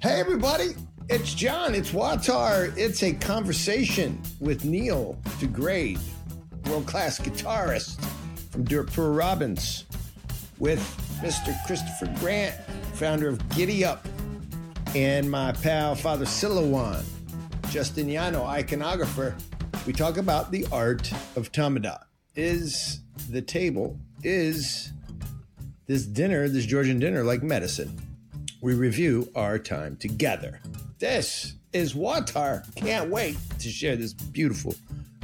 Hey, everybody. It's John. It's Watar. It's a conversation with Neil DeGraide, world class guitarist from Dirt Robbins, with Mr. Christopher Grant, founder of Giddy Up, and my pal, Father Silouan, Justiniano, iconographer. We talk about the art of Tamada. Is the table, is this dinner, this Georgian dinner, like medicine? We review our time together. This is Watar. Can't wait to share this beautiful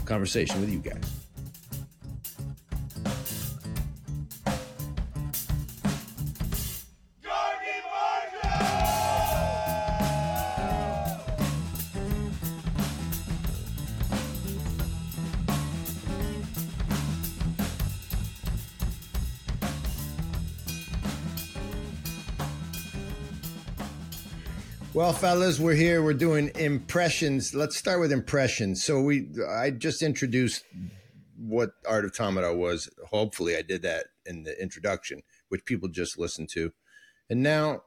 conversation with you guys. Well, fellas, we're here. We're doing impressions. Let's start with impressions. So we, I just introduced what Art of Tamada was. Hopefully, I did that in the introduction, which people just listened to, and now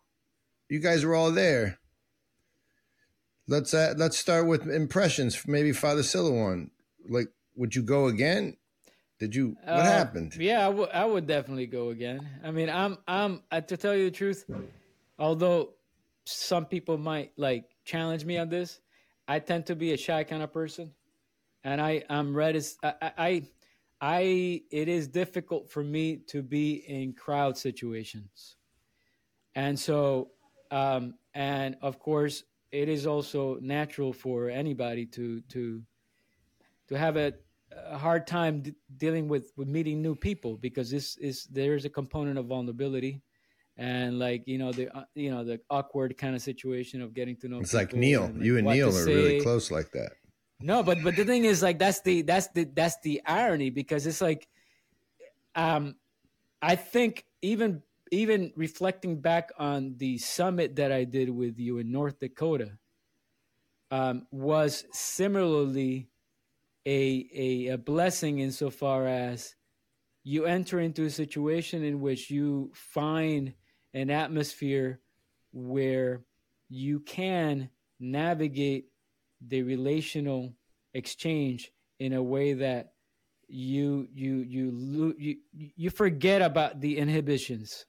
you guys are all there. Let's uh, let's start with impressions. Maybe Father Silouan. Like, would you go again? Did you? What uh, happened? Yeah, I, w- I would definitely go again. I mean, I'm I'm to tell you the truth, although some people might like challenge me on this. I tend to be a shy kind of person, and I I'm ready. I, I I it is difficult for me to be in crowd situations, and so um, and of course it is also natural for anybody to to to have a, a hard time d- dealing with with meeting new people because this is there is a component of vulnerability and like you know the uh, you know the awkward kind of situation of getting to know. It's like Neil, and, like, you and Neil are say. really close like that. No, but but the thing is like that's the that's the that's the irony because it's like, um, I think even even reflecting back on the summit that I did with you in North Dakota, um, was similarly a, a a blessing insofar as you enter into a situation in which you find an atmosphere where you can navigate the relational exchange in a way that you you you you you forget about the inhibitions.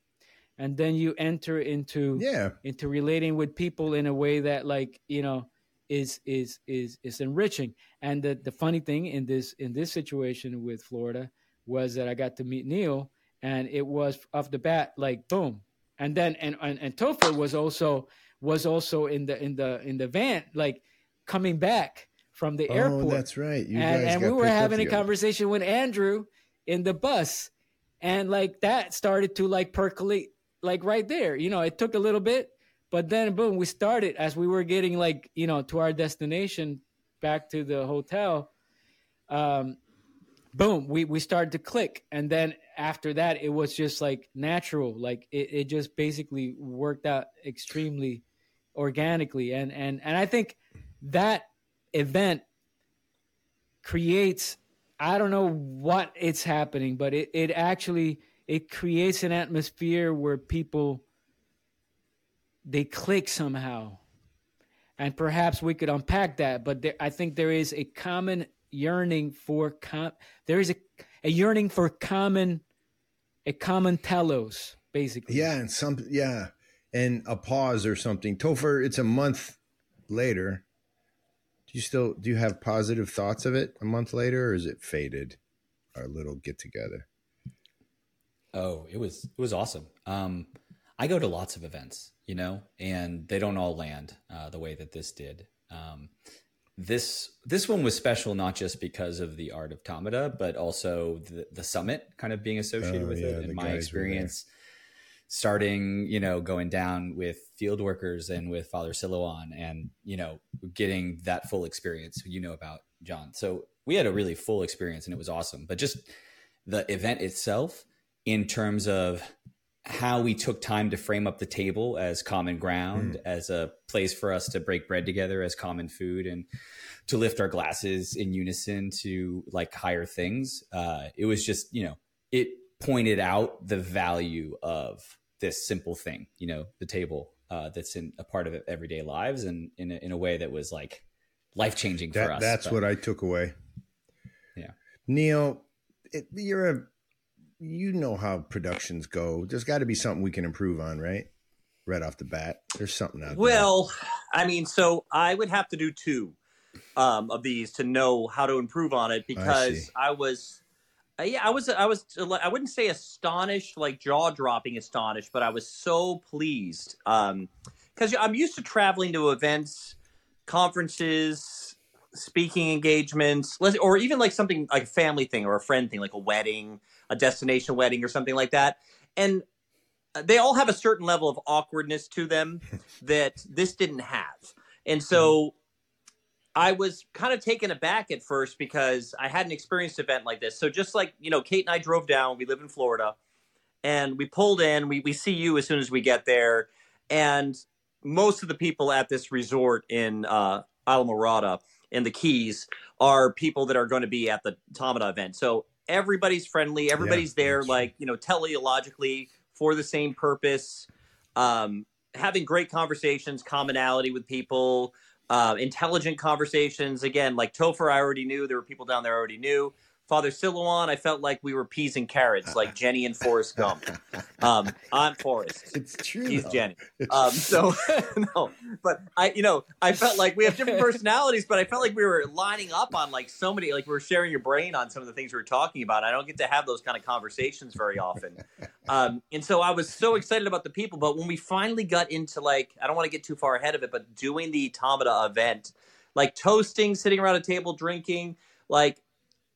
And then you enter into yeah. into relating with people in a way that like you know is is is is enriching. And the the funny thing in this in this situation with Florida was that I got to meet Neil and it was off the bat like boom and then and and, and Topher was also was also in the in the in the van like coming back from the oh, airport. That's right. You and, and we were having a conversation with Andrew in the bus, and like that started to like percolate like right there. You know, it took a little bit, but then boom, we started as we were getting like you know to our destination back to the hotel. Um, boom, we we started to click, and then after that, it was just like natural. Like it, it just basically worked out extremely organically, and and and I think that event creates. I don't know what it's happening, but it, it actually it creates an atmosphere where people they click somehow and perhaps we could unpack that but there, i think there is a common yearning for com- there is a, a yearning for common a common telos basically. Yeah and some yeah and a pause or something. Topher it's a month later. Do you still do you have positive thoughts of it a month later or is it faded our little get together oh it was it was awesome. Um i go to lots of events you know and they don't all land uh, the way that this did. Um this this one was special not just because of the art of Tamada, but also the, the summit kind of being associated oh, with yeah, it and my experience starting, you know, going down with field workers and with Father Silouan and, you know, getting that full experience you know about John. So we had a really full experience and it was awesome. But just the event itself in terms of how we took time to frame up the table as common ground, mm. as a place for us to break bread together as common food and to lift our glasses in unison to like higher things. Uh, it was just, you know, it pointed out the value of this simple thing, you know, the table uh, that's in a part of everyday lives and in a, in a way that was like life changing for us. That's but, what I took away. Yeah, Neil, it, you're a you know how productions go. There's got to be something we can improve on, right? Right off the bat, there's something out well, there. I mean, so I would have to do two um, of these to know how to improve on it because I, I was uh, yeah, I was I was I wouldn't say astonished, like jaw dropping astonished, but I was so pleased because um, I'm used to traveling to events, conferences, speaking engagements, or even like something like a family thing or a friend thing, like a wedding, a destination wedding, or something like that, and uh, they all have a certain level of awkwardness to them that this didn't have, and so I was kind of taken aback at first because I hadn't experienced an event like this. So just like, you know, Kate and I drove down, we live in Florida, and we pulled in, we, we see you as soon as we get there. And most of the people at this resort in uh, Islamorada in the Keys are people that are going to be at the Tamada event. So everybody's friendly, everybody's yeah, there, like, you know, teleologically for the same purpose, um, having great conversations, commonality with people uh, intelligent conversations. Again, like Topher, I already knew. There were people down there I already knew. Father Silouan, I felt like we were peas and carrots, like Jenny and Forrest Gump. Um, I'm Forrest. It's true. He's though. Jenny. Um, so no, but I, you know, I felt like we have different personalities, but I felt like we were lining up on like so many, like we were sharing your brain on some of the things we were talking about. I don't get to have those kind of conversations very often, um, and so I was so excited about the people. But when we finally got into like, I don't want to get too far ahead of it, but doing the Tamada event, like toasting, sitting around a table drinking, like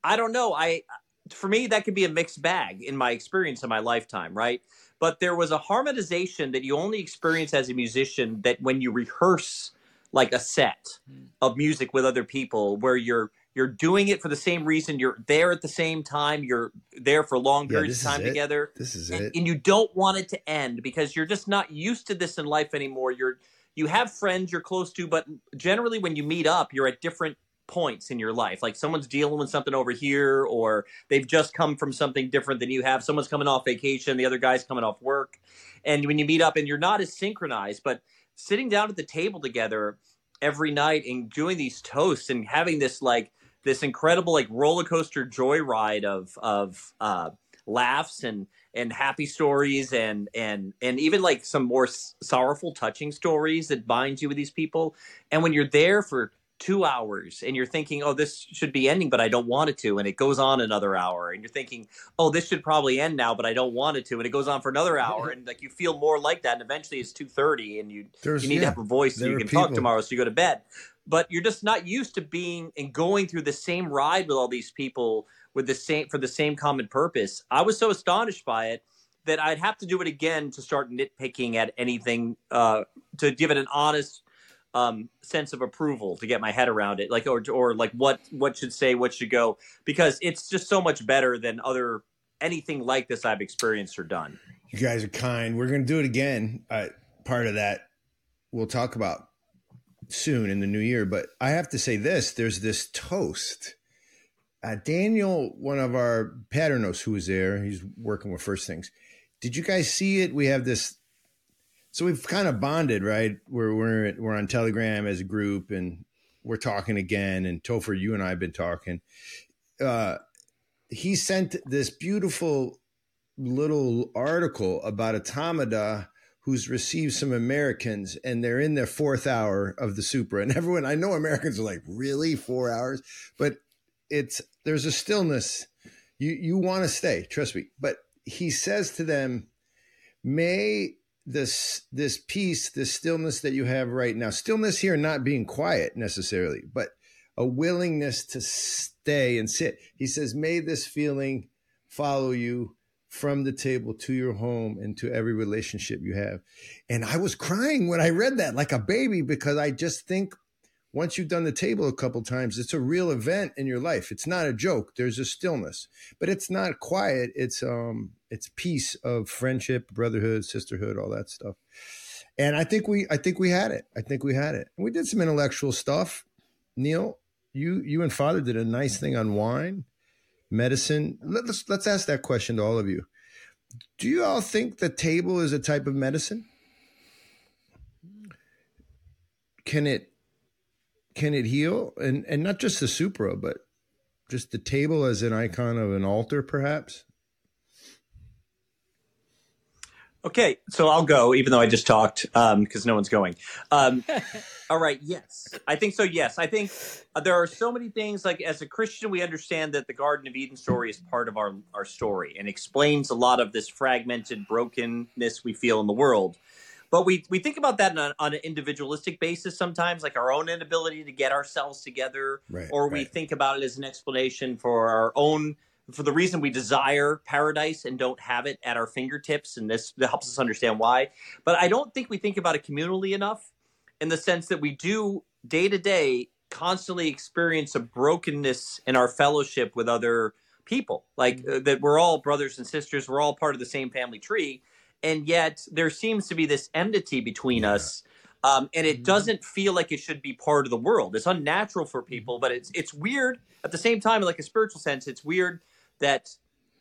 I don't know. I for me that could be a mixed bag in my experience in my lifetime, right? But there was a harmonization that you only experience as a musician that when you rehearse like a set hmm. of music with other people where you're you're doing it for the same reason you're there at the same time you're there for long periods yeah, of time together this is and, it and you don't want it to end because you're just not used to this in life anymore you're you have friends you're close to but generally when you meet up you're at different points in your life. Like someone's dealing with something over here, or they've just come from something different than you have. Someone's coming off vacation, the other guy's coming off work. And when you meet up and you're not as synchronized, but sitting down at the table together every night and doing these toasts and having this like this incredible like roller coaster joyride of of uh, laughs and and happy stories and and and even like some more sorrowful touching stories that binds you with these people and when you're there for two hours and you're thinking, oh, this should be ending, but I don't want it to. And it goes on another hour. And you're thinking, oh, this should probably end now, but I don't want it to. And it goes on for another hour. And like you feel more like that. And eventually it's 2.30 and you, you need yeah, to have a voice so you can people. talk tomorrow so you go to bed. But you're just not used to being and going through the same ride with all these people with the same for the same common purpose. I was so astonished by it that I'd have to do it again to start nitpicking at anything uh, to give it an honest um, sense of approval to get my head around it, like or or like what what should say, what should go, because it's just so much better than other anything like this I've experienced or done. You guys are kind. We're to do it again. Uh, part of that we'll talk about soon in the new year. But I have to say this: there's this toast. Uh, Daniel, one of our Padrnos who was there, he's working with First Things. Did you guys see it? We have this so we've kind of bonded, right? We're we're we're on Telegram as a group, and we're talking again. And Topher, you and I have been talking. Uh, he sent this beautiful little article about a Tamada who's received some Americans, and they're in their fourth hour of the Supra. And everyone, I know Americans are like, really four hours, but it's there's a stillness. You you want to stay, trust me. But he says to them, "May this this peace, this stillness that you have right now. Stillness here, not being quiet necessarily, but a willingness to stay and sit. He says, "May this feeling follow you." From the table to your home and to every relationship you have. And I was crying when I read that like a baby because I just think once you've done the table a couple times, it's a real event in your life. It's not a joke. There's a stillness, but it's not quiet. It's um, it's peace of friendship, brotherhood, sisterhood, all that stuff. And I think we, I think we had it. I think we had it. We did some intellectual stuff. Neil, you, you and Father did a nice thing on wine, medicine. Let's let's ask that question to all of you. Do you all think the table is a type of medicine? can it can it heal and and not just the supra but just the table as an icon of an altar perhaps Okay, so I'll go, even though I just talked, because um, no one's going. Um, all right, yes, I think so. Yes, I think uh, there are so many things. Like as a Christian, we understand that the Garden of Eden story is part of our our story and explains a lot of this fragmented brokenness we feel in the world. But we we think about that on, on an individualistic basis sometimes, like our own inability to get ourselves together, Right, or we right. think about it as an explanation for our own for the reason we desire paradise and don't have it at our fingertips and this that helps us understand why. But i don't think we think about it communally enough in the sense that we do day to day constantly experience a brokenness in our fellowship with other people. Like uh, that we're all brothers and sisters we're all part of the same family tree and yet there seems to be this enmity between Yeah. us um, and it Mhm. doesn't feel like it should be part of the world. It's unnatural for people, but it's it's weird at the same time. Like a spiritual sense, it's weird that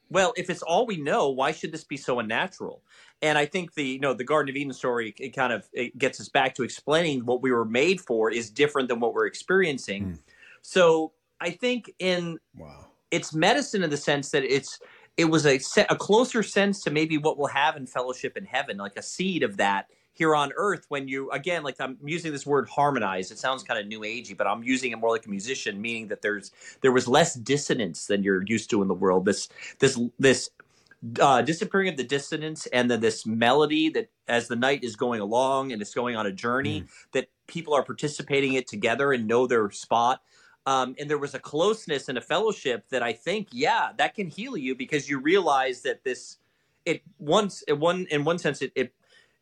well, if it's all we know, why should this be so unnatural? And I think the you know the Garden of Eden story it kind of it gets us back to explaining what we were made for is different than what we're experiencing. Mm. So I think in wow it's medicine in the sense that it's it was a se- a closer sense to maybe what we'll have in fellowship in heaven, like a seed of that here on earth. When you again, like I'm using this word harmonize. It sounds kind of new agey, but I'm using it more like a musician, meaning that there's there was less dissonance than you're used to in the world. This this this uh, disappearing of the dissonance and then this melody that as the night is going along and it's going on a journey that people are participating it together and know their spot um, and there was a closeness and a fellowship that I think, yeah, that can heal you because you realize that this, it once, it one in one sense, it, it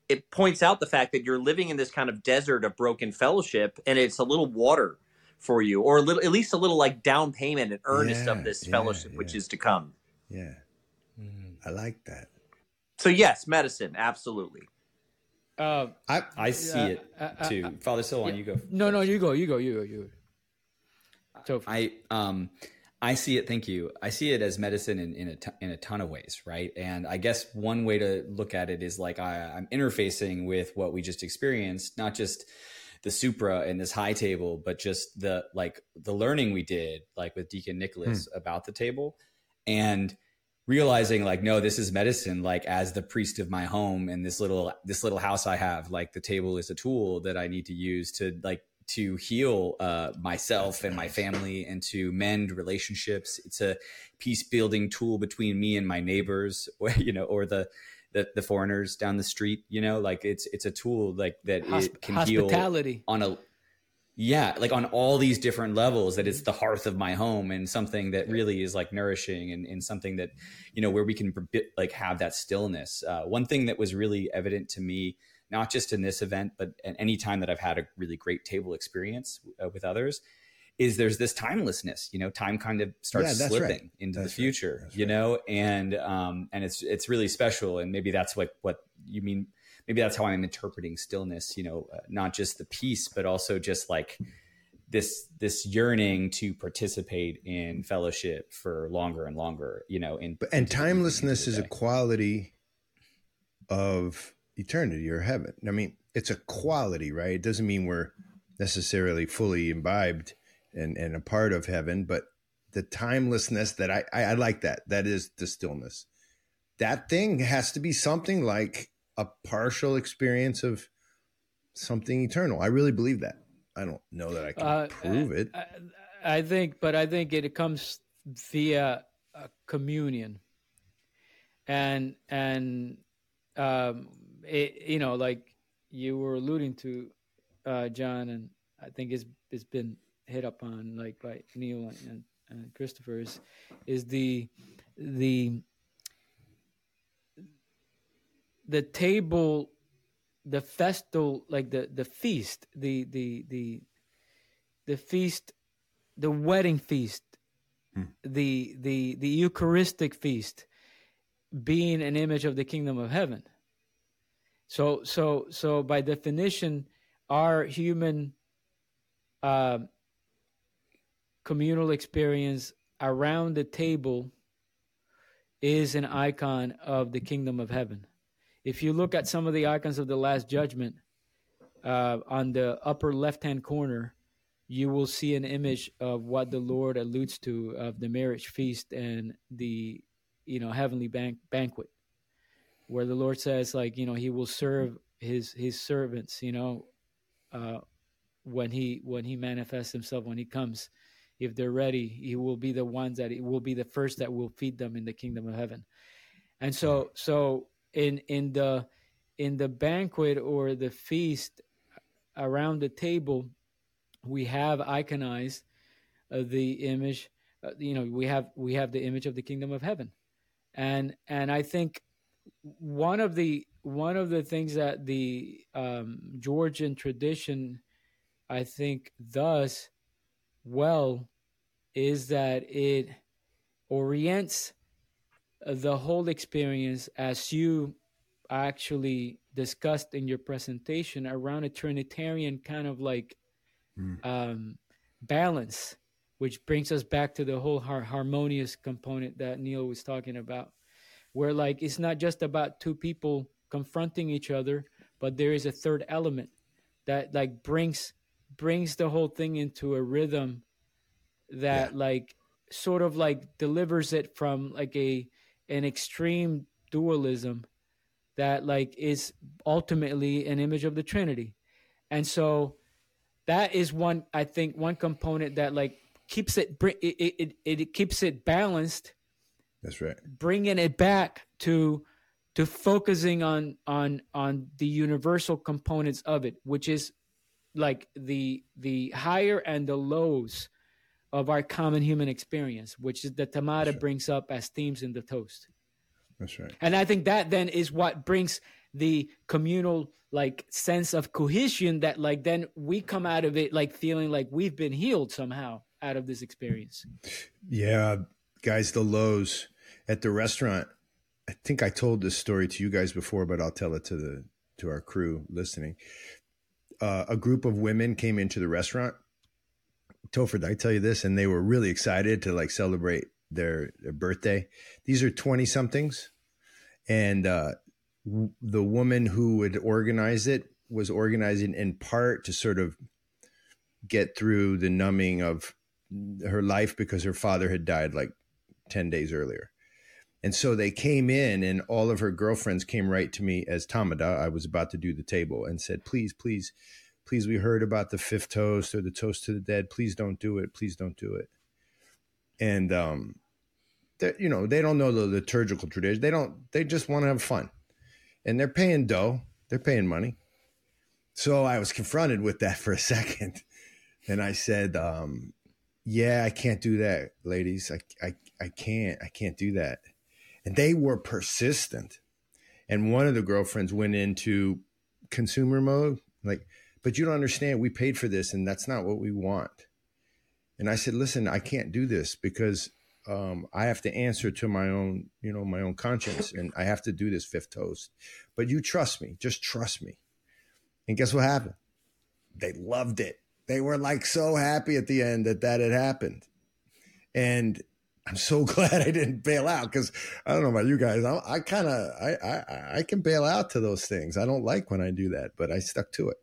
it points out the fact that you're living in this kind of desert of broken fellowship, and it's a little water for you, or a little, at least a little like down payment and earnest Yeah, of this yeah, fellowship which is to come. yeah Mm. i like that So yes, medicine, absolutely. Uh, i I see Yeah, it I- I- too. Father Silouan, yeah. you go. no, no, you go, you go, you go, you go. I um I see it. Thank you. I see it as medicine in in a t- in a ton of ways, right? And I guess one way to look at it is like I, I'm interfacing with what we just experienced, not just the supra and this high table, but just the like the learning we did, like with Deacon Nicholas about the table, and realizing like no this is medicine like as the priest of my home and this little this little house i have like the table is a tool that i need to use to like to heal uh, myself and my family and to mend relationships. It's a peace building tool between me and my neighbors or you know or the the, the foreigners down the street you know? Like it's it's a tool like that hosp- it can heal on a yeah like on all these different levels that it's the hearth of my home and something that really is like nourishing and, and something that you know where we can like have that stillness. Uh, one thing that was really evident to me not just in this event but at any time that i've had a really great table experience uh, with others is there's this timelessness you know time kind of starts Yeah, slipping right. into That's the future That's you right. know and um and it's it's really special and maybe that's like what you mean maybe that's how i'm interpreting stillness you know uh, not just the peace but also just like this this yearning to participate in fellowship for longer and longer you know in and into the evening, timelessness is a quality of eternity or heaven. I mean, it's a quality, right? It doesn't mean we're necessarily fully imbibed and, and a part of heaven, but the timelessness that I, I, I like that. That is the stillness. That thing has to be something like a partial experience of something eternal. I really believe that. I don't know that I can Uh, prove it. I, I think, but I think it comes via communion, and and um, it, you know, like you were alluding to, uh, John, and I think it's it's been hit upon like by Neil and, and, Christopher is, is the the the table the festal like the the feast the the the the feast the wedding feast Hmm. the the the eucharistic feast being an image of the kingdom of heaven so so so by definition our human uh, communal experience around the table is an icon of the kingdom of heaven. If you look at some of the icons of the last judgment uh, on the upper left hand corner, you will see an image of what the Lord alludes to of the marriage feast and the you know heavenly bank- banquet, where the Lord says like you know He will serve His His servants, you know, uh, when He when He manifests Himself when He comes. If they're ready, He will be the ones that He will be the first that will feed them in the kingdom of heaven. And so so in in the in the banquet or the feast around the table, we have iconized uh, the image. Uh, you know, we have we have the image of the kingdom of heaven, and and I think one of the one of the things that the um, Georgian tradition, I think, does well, is that it orients the whole experience as you actually discussed in your presentation around a Trinitarian kind of like mm. um, balance, which brings us back to the whole har- harmonious component that Neil was talking about, where like it's not just about two people confronting each other, but there is a third element that like brings brings the whole thing into a rhythm that yeah. like sort of like delivers it from like a an extreme dualism that like is ultimately an image of the Trinity. And so that is one I think one component that like keeps it it it, it, it keeps it balanced. That's right. Bringing it back to to focusing on on on the universal components of it, which is like the the higher and the lows of our common human experience, which is the Tamada sure. brings up as themes in the toast. That's right. And I think that then is what brings the communal like sense of cohesion that like then we come out of it like feeling like we've been healed somehow out of this experience. Yeah, guys, the lows at the restaurant. I think I told this story to you guys before, but I'll tell it to the to our crew listening. Uh, a group of women came into the restaurant. Topher, I tell you this, and they were really excited to like celebrate their, their birthday. These are 20 somethings. And uh, w- the woman who would organize it was organizing in part to sort of get through the numbing of her life because her father had died like 10 days earlier. And so they came in, and all of her girlfriends came right to me as Tamada. I was about to do the table and said, Please, please, please, we heard about the fifth toast or the toast to the dead. Please don't do it. Please don't do it and um, you know they don't know the liturgical tradition. They don't. They just want to have fun, and they're paying dough. They're paying money. So I was confronted with that for a second, and I said, um, "Yeah, I can't do that, ladies. I, I, I can't. I can't do that." And they were persistent. And one of the girlfriends went into consumer mode, like, "But you don't understand. We paid for this, and that's not what we want." And I said, listen, I can't do this because um, I have to answer to my own, you know, my own conscience, and I have to do this fifth toast. But you trust me, just trust me. And guess what happened? They loved it. They were like so happy at the end that that had happened. And I'm so glad I didn't bail out because I don't know about you guys. I, I kind of I, I I can bail out to those things. I don't like when I do that, but I stuck to it.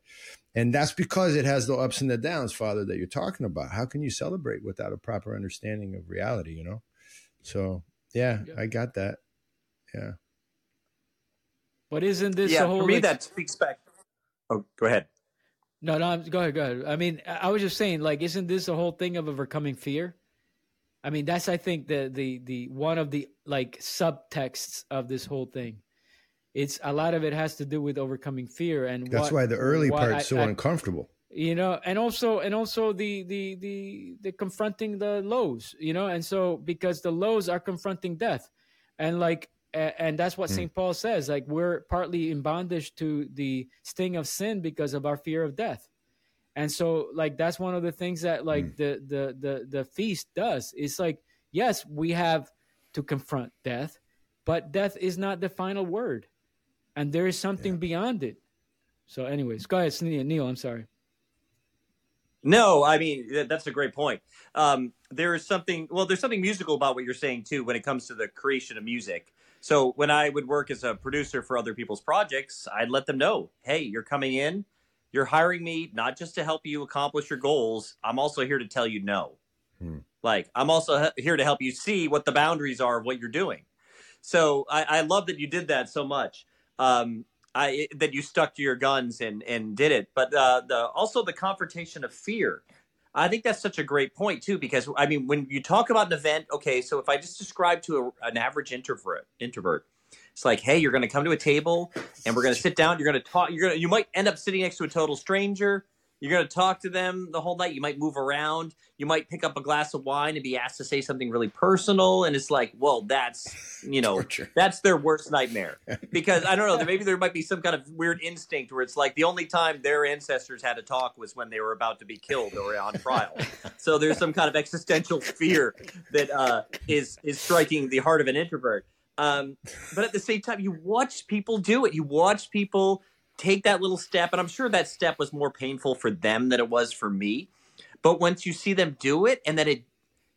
And that's because it has the ups and the downs, Father, that you're talking about. How can you celebrate without a proper understanding of reality, you know? So, yeah, yeah. I got that. Yeah. But isn't this yeah, whole for me, ex- that speaks back. Oh, go ahead. No, no, go ahead, go ahead. I mean, I was just saying, like, isn't this the whole thing of overcoming fear? I mean, that's I think the the the one of the like subtexts of this whole thing. It's a lot of it has to do with overcoming fear and that's what, why the early part's so I, uncomfortable. You know and also and also the the the the confronting the lows you know? And so because the lows are confronting death. And like and that's what mm. st paul says like we're partly in bondage to the sting of sin because of our fear of death and so like that's one of the things that like mm. the the the the feast does it's like yes we have to confront death but death is not the final word and there is something yeah. beyond it. So, anyways, go ahead, Neil. I'm sorry. No, I mean that's a great point. Um, there is something. Well, there's something musical about what you're saying too when it comes to the creation of music. So when I would work as a producer for other people's projects, I'd let them know, "Hey, you're coming in. You're hiring me not just to help you accomplish your goals. I'm also here to tell you no. Hmm. Like I'm also here to help you see what the boundaries are of what you're doing. So I, I love that you did that so much. Um, I, that you stuck to your guns and and did it. But uh, the also the confrontation of fear. I think that's such a great point too, because I mean, when you talk about an event, okay, so if I just describe to a, an average introvert, introvert, it's like, hey, you're going to come to a table and we're going to sit down. You're going to talk. You're going to, you might end up sitting next to a total stranger. You're going to talk to them the whole night. You might move around. You might pick up a glass of wine and be asked to say something really personal. And it's like, well, that's, you know, that's their worst nightmare. Because I don't know, maybe there might be some kind of weird instinct where it's like the only time their ancestors had to talk was when they were about to be killed or on trial. so there's some kind of existential fear that uh, is is striking the heart of an introvert. Um, but at the same time, you watch people do it. You watch people take that little step, and I'm sure that step was more painful for them than it was for me. But once you see them do it, and then it,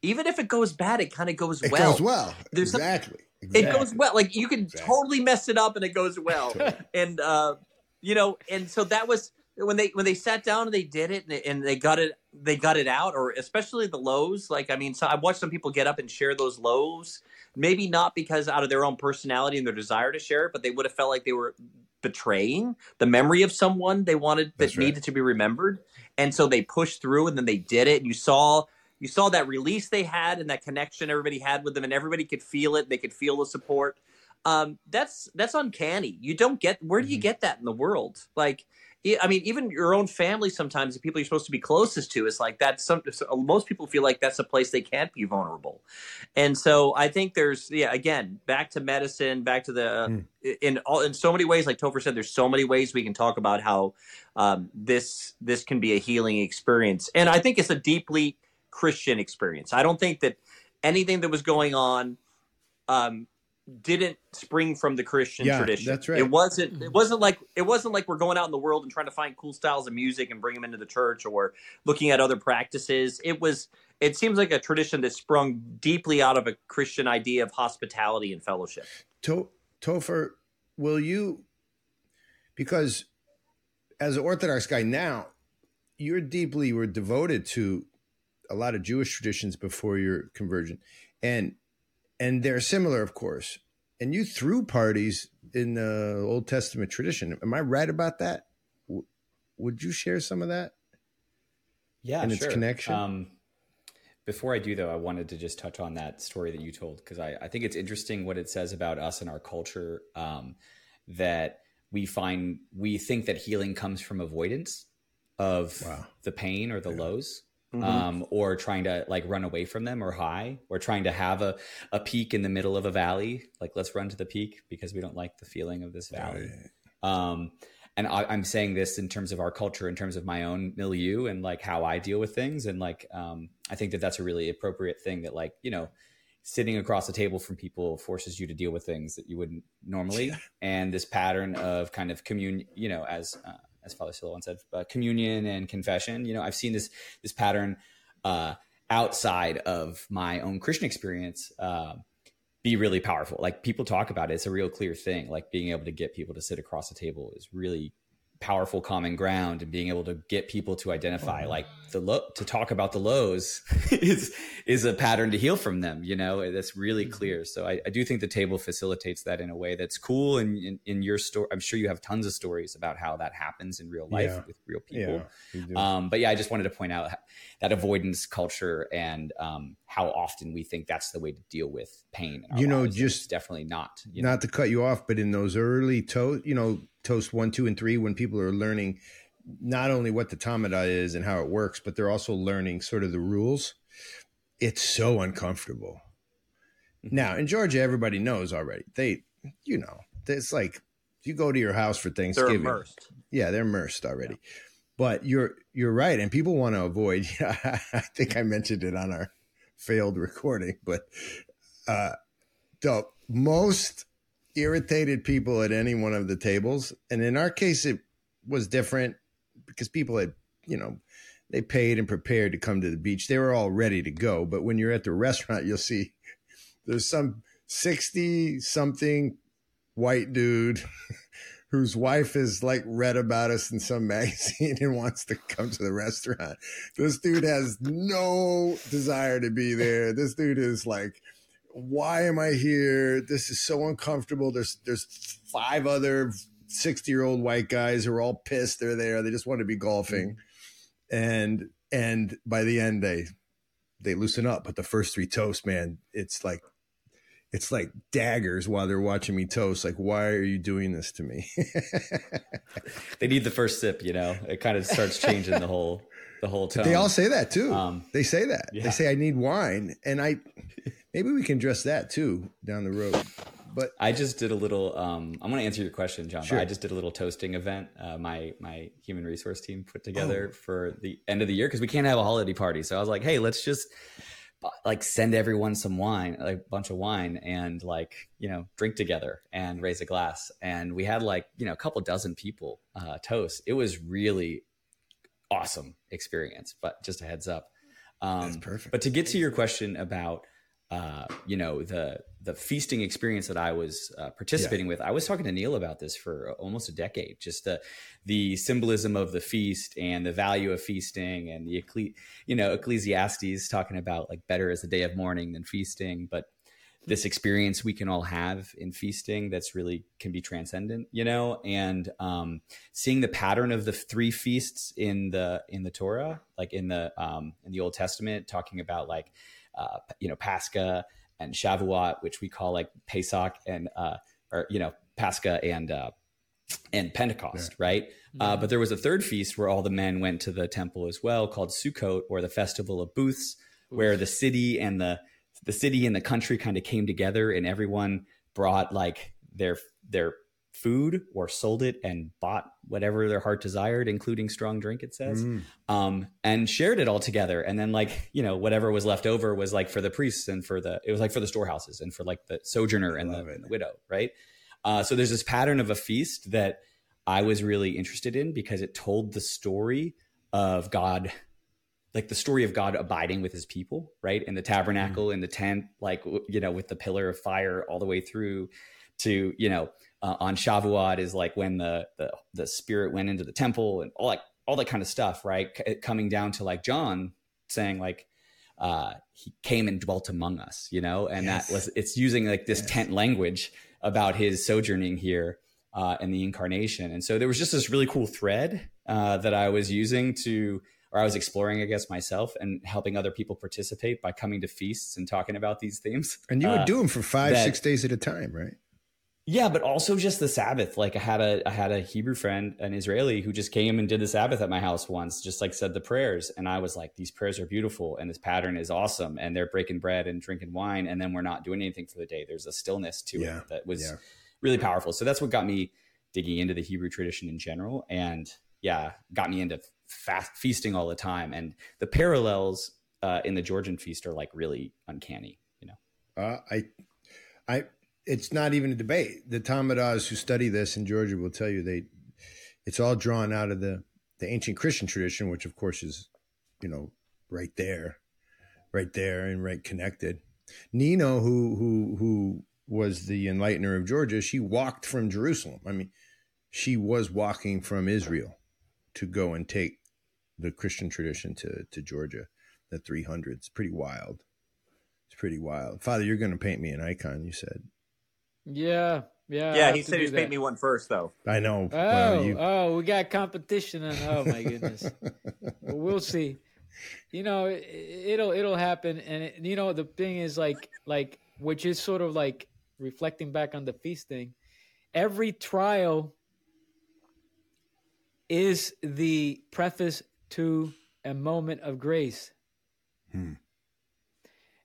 even if it goes bad, it kind of goes it well. It goes well. There's exactly. Exactly. It goes well. Like you can exactly. totally mess it up, and it goes well. and uh, you know, and so that was when they when they sat down and they did it, and they, and they got it they got it out, or especially the lows. Like I mean, so I watched some people get up and share those lows. Maybe not because out of their own personality and their desire to share it, but they would have felt like they were betraying the memory of someone they wanted that right. needed to be remembered. And so they pushed through and then they did it. And you saw you saw that release they had and that connection everybody had with them and everybody could feel it. They could feel the support. Um, that's that's uncanny. You don't get where do you mm-hmm. get that in the world? Like I mean, even your own family sometimes, the people you're supposed to be closest to, is like that's some. Most people feel like that's a place they can't be vulnerable, and so I think there's yeah. Again, back to medicine, back to the mm. in all in so many ways. Like Topher said, there's so many ways we can talk about how um, this this can be a healing experience, and I think it's a deeply Christian experience. I don't think that anything that was going on um, didn't spring from the Christian yeah, tradition. That's right. It wasn't. It mm-hmm. wasn't like it wasn't like we're going out in the world and trying to find cool styles of music and bring them into the church or looking at other practices. It was. It seems like a tradition that sprung deeply out of a Christian idea of hospitality and fellowship. To- Topher, will you? Because as an Orthodox guy now, you're deeply were devoted to a lot of Jewish traditions before your conversion, and and they're similar, of course. And you threw parties in the Old Testament tradition. Am I right about that? W- would you share some of that? Yeah, and sure. its connection. Um, before I do, though, I wanted to just touch on that story that you told because I, I, think it's interesting what it says about us and our culture um, that we find we think that healing comes from avoidance of wow. the pain or the yeah. lows Mm-hmm. Um, or trying to like run away from them or high or trying to have a, a peak in the middle of a valley. Like let's run to the peak because we don't like the feeling of this valley. Um, and I, am saying this in terms of our culture in terms of my own milieu and like how i deal with things. And like um, i think that that's a really appropriate thing that like you know sitting across the table from people forces you to deal with things that you wouldn't normally. And this pattern of kind of commune you know as uh, as Father Silouan said, uh, communion and confession. You know, I've seen this this pattern uh, outside of my own Christian experience uh, be really powerful. Like people talk about it; it's a real clear thing. Like being able to get people to sit across the table is really powerful common ground and being able to get people to identify like the low to talk about the lows is is a pattern to heal from them you know that's really mm-hmm. clear so I, I do think the table facilitates that in a way that's cool and in, in, your story i'm sure you have tons of stories about how that happens in real life yeah. with real people yeah, um, but yeah i just wanted to point out that avoidance culture and um, how often we think that's the way to deal with pain you know just definitely not not know? to cut you off but in those early to you know toast one, two, and three when people are learning not only what the tamada is and how it works, but they're also learning sort of the rules. It's so uncomfortable. Mm-hmm. Now in Georgia, everybody knows already. They, you know, it's like you go to your house for Thanksgiving. They're immersed. Yeah, they're immersed already. Yeah. But you're you're right, and people want to avoid. I think I mentioned it on our failed recording, but uh, the most irritated people at any one of the tables. And in our case, it was different because people had, you know, they paid and prepared to come to the beach. They were all ready to go. But when you're at the restaurant, you'll see there's some 60 something white dude whose wife has like read about us in some magazine and wants to come to the restaurant. This dude has no desire to be there. This dude is like, why am I here? This is so uncomfortable. There's there's five other 60 year old white guys who are all pissed they're there. They just want to be golfing. And and by the end they they loosen up. But the first three toasts, man, it's like it's like daggers while they're watching me toast. Like, why are you doing this to me? they need the first sip, you know. It kind of starts changing the whole the whole tone. They all say that too. Um, they say that. Yeah. They say I need wine, and I maybe we can address that too down the road. But I just did a little. Um, I'm going to answer your question, John. Sure. I just did a little toasting event. Uh, my my human resource team put together oh. for the end of the year because we can't have a holiday party. So I was like, hey, let's just like send everyone some wine, like a bunch of wine, and like you know drink together and raise a glass. And we had like you know a couple dozen people uh, toast. It was really awesome experience. But just a heads up. Um, That's perfect. But to get to your question about uh, you know the the feasting experience that I was uh, participating yeah. with. I was talking to Neil about this for almost a decade. Just the the symbolism of the feast and the value of feasting, and the you know Ecclesiastes talking about like better is the day of mourning than feasting, but this experience we can all have in feasting that's really can be transcendent you know and um, seeing the pattern of the three feasts in the in the torah like in the um, in the old testament talking about like uh, you know, Pascha and Shavuot, which we call like Pesach and, uh, or, you know, Pascha and, uh, and Pentecost, yeah. right? Uh, mm-hmm. but there was a third feast where all the men went to the temple as well, called Sukkot, or the Festival of Booths, Oof. where the city and the the city and the country kind of came together, and everyone brought like their their food or sold it and bought whatever their heart desired, including strong drink, it says, mm. um, and shared it all together. And then like, you know, whatever was left over was like for the priests and for the, it was like for the storehouses and for like the sojourner and the, the, widow. Right. Uh, so there's this pattern of a feast that I was really interested in because it told the story of God like the story of God abiding with his people, right? In the tabernacle, mm. in the tent, like, you know, with the pillar of fire all the way through to, you know, uh, on Shavuot is like when the, the the spirit went into the temple and all like all that kind of stuff, right? C- coming down to like John saying like uh, he came and dwelt among us, you know, and yes. that was it's using like this yes. tent language about his sojourning here uh, in the incarnation, and so there was just this really cool thread uh, that I was using to or I was exploring, I guess, myself and helping other people participate by coming to feasts and talking about these themes. And you would uh, do them for five, that, six days at a time, right? Yeah, but also just the Sabbath. Like I had a I had a Hebrew friend, an Israeli, who just came and did the Sabbath at my house once, just like said the prayers, and I was like, these prayers are beautiful, and this pattern is awesome, and they're breaking bread and drinking wine, and then we're not doing anything for the day. There's a stillness to yeah. it that was yeah. really powerful. So that's what got me digging into the Hebrew tradition in general, and yeah, got me into fast feasting all the time, and the parallels uh, in the Georgian feast are like really uncanny. You know, uh, I I it's not even a debate. The Tamadas who study this in Georgia will tell you they it's all drawn out of the the ancient Christian tradition, which of course is, you know, right there, right there and right connected. Nino, who who who was the enlightener of Georgia, she walked from Jerusalem. I mean, she was walking from Israel to go and take the Christian tradition to to Georgia, the 300s. Pretty wild. It's pretty wild. Father, you're going to paint me an icon. You said. Yeah, yeah. Yeah, he said he's paid me one first, though. I know. Oh, well, you... oh, we got competition, and oh my goodness, we'll see. You know, it, will it'll happen, and it, you know the thing is like like which is sort of like reflecting back on the feast thing. Every trial is the preface to a moment of grace. Hmm.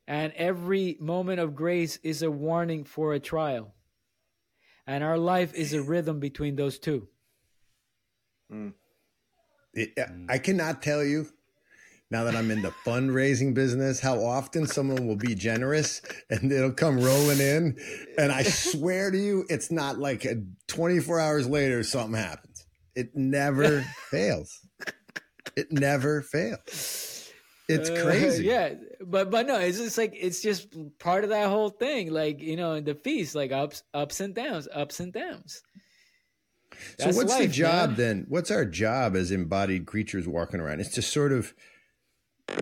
And every moment of grace is a warning for a trial. And our life is a rhythm between those two. Mm. It, I cannot tell you now that I'm in the fundraising business how often someone will be generous and it'll come rolling in. And I swear to you, it's not like a 24 hours later something happens. It never fails. It never fails. It's uh, crazy. Uh, yeah, but but no, it's just like it's just part of that whole thing. Like you know, the feast, like ups ups and downs, ups and downs. so what's life, the job man. then? What's our job as embodied creatures walking around? It's to sort of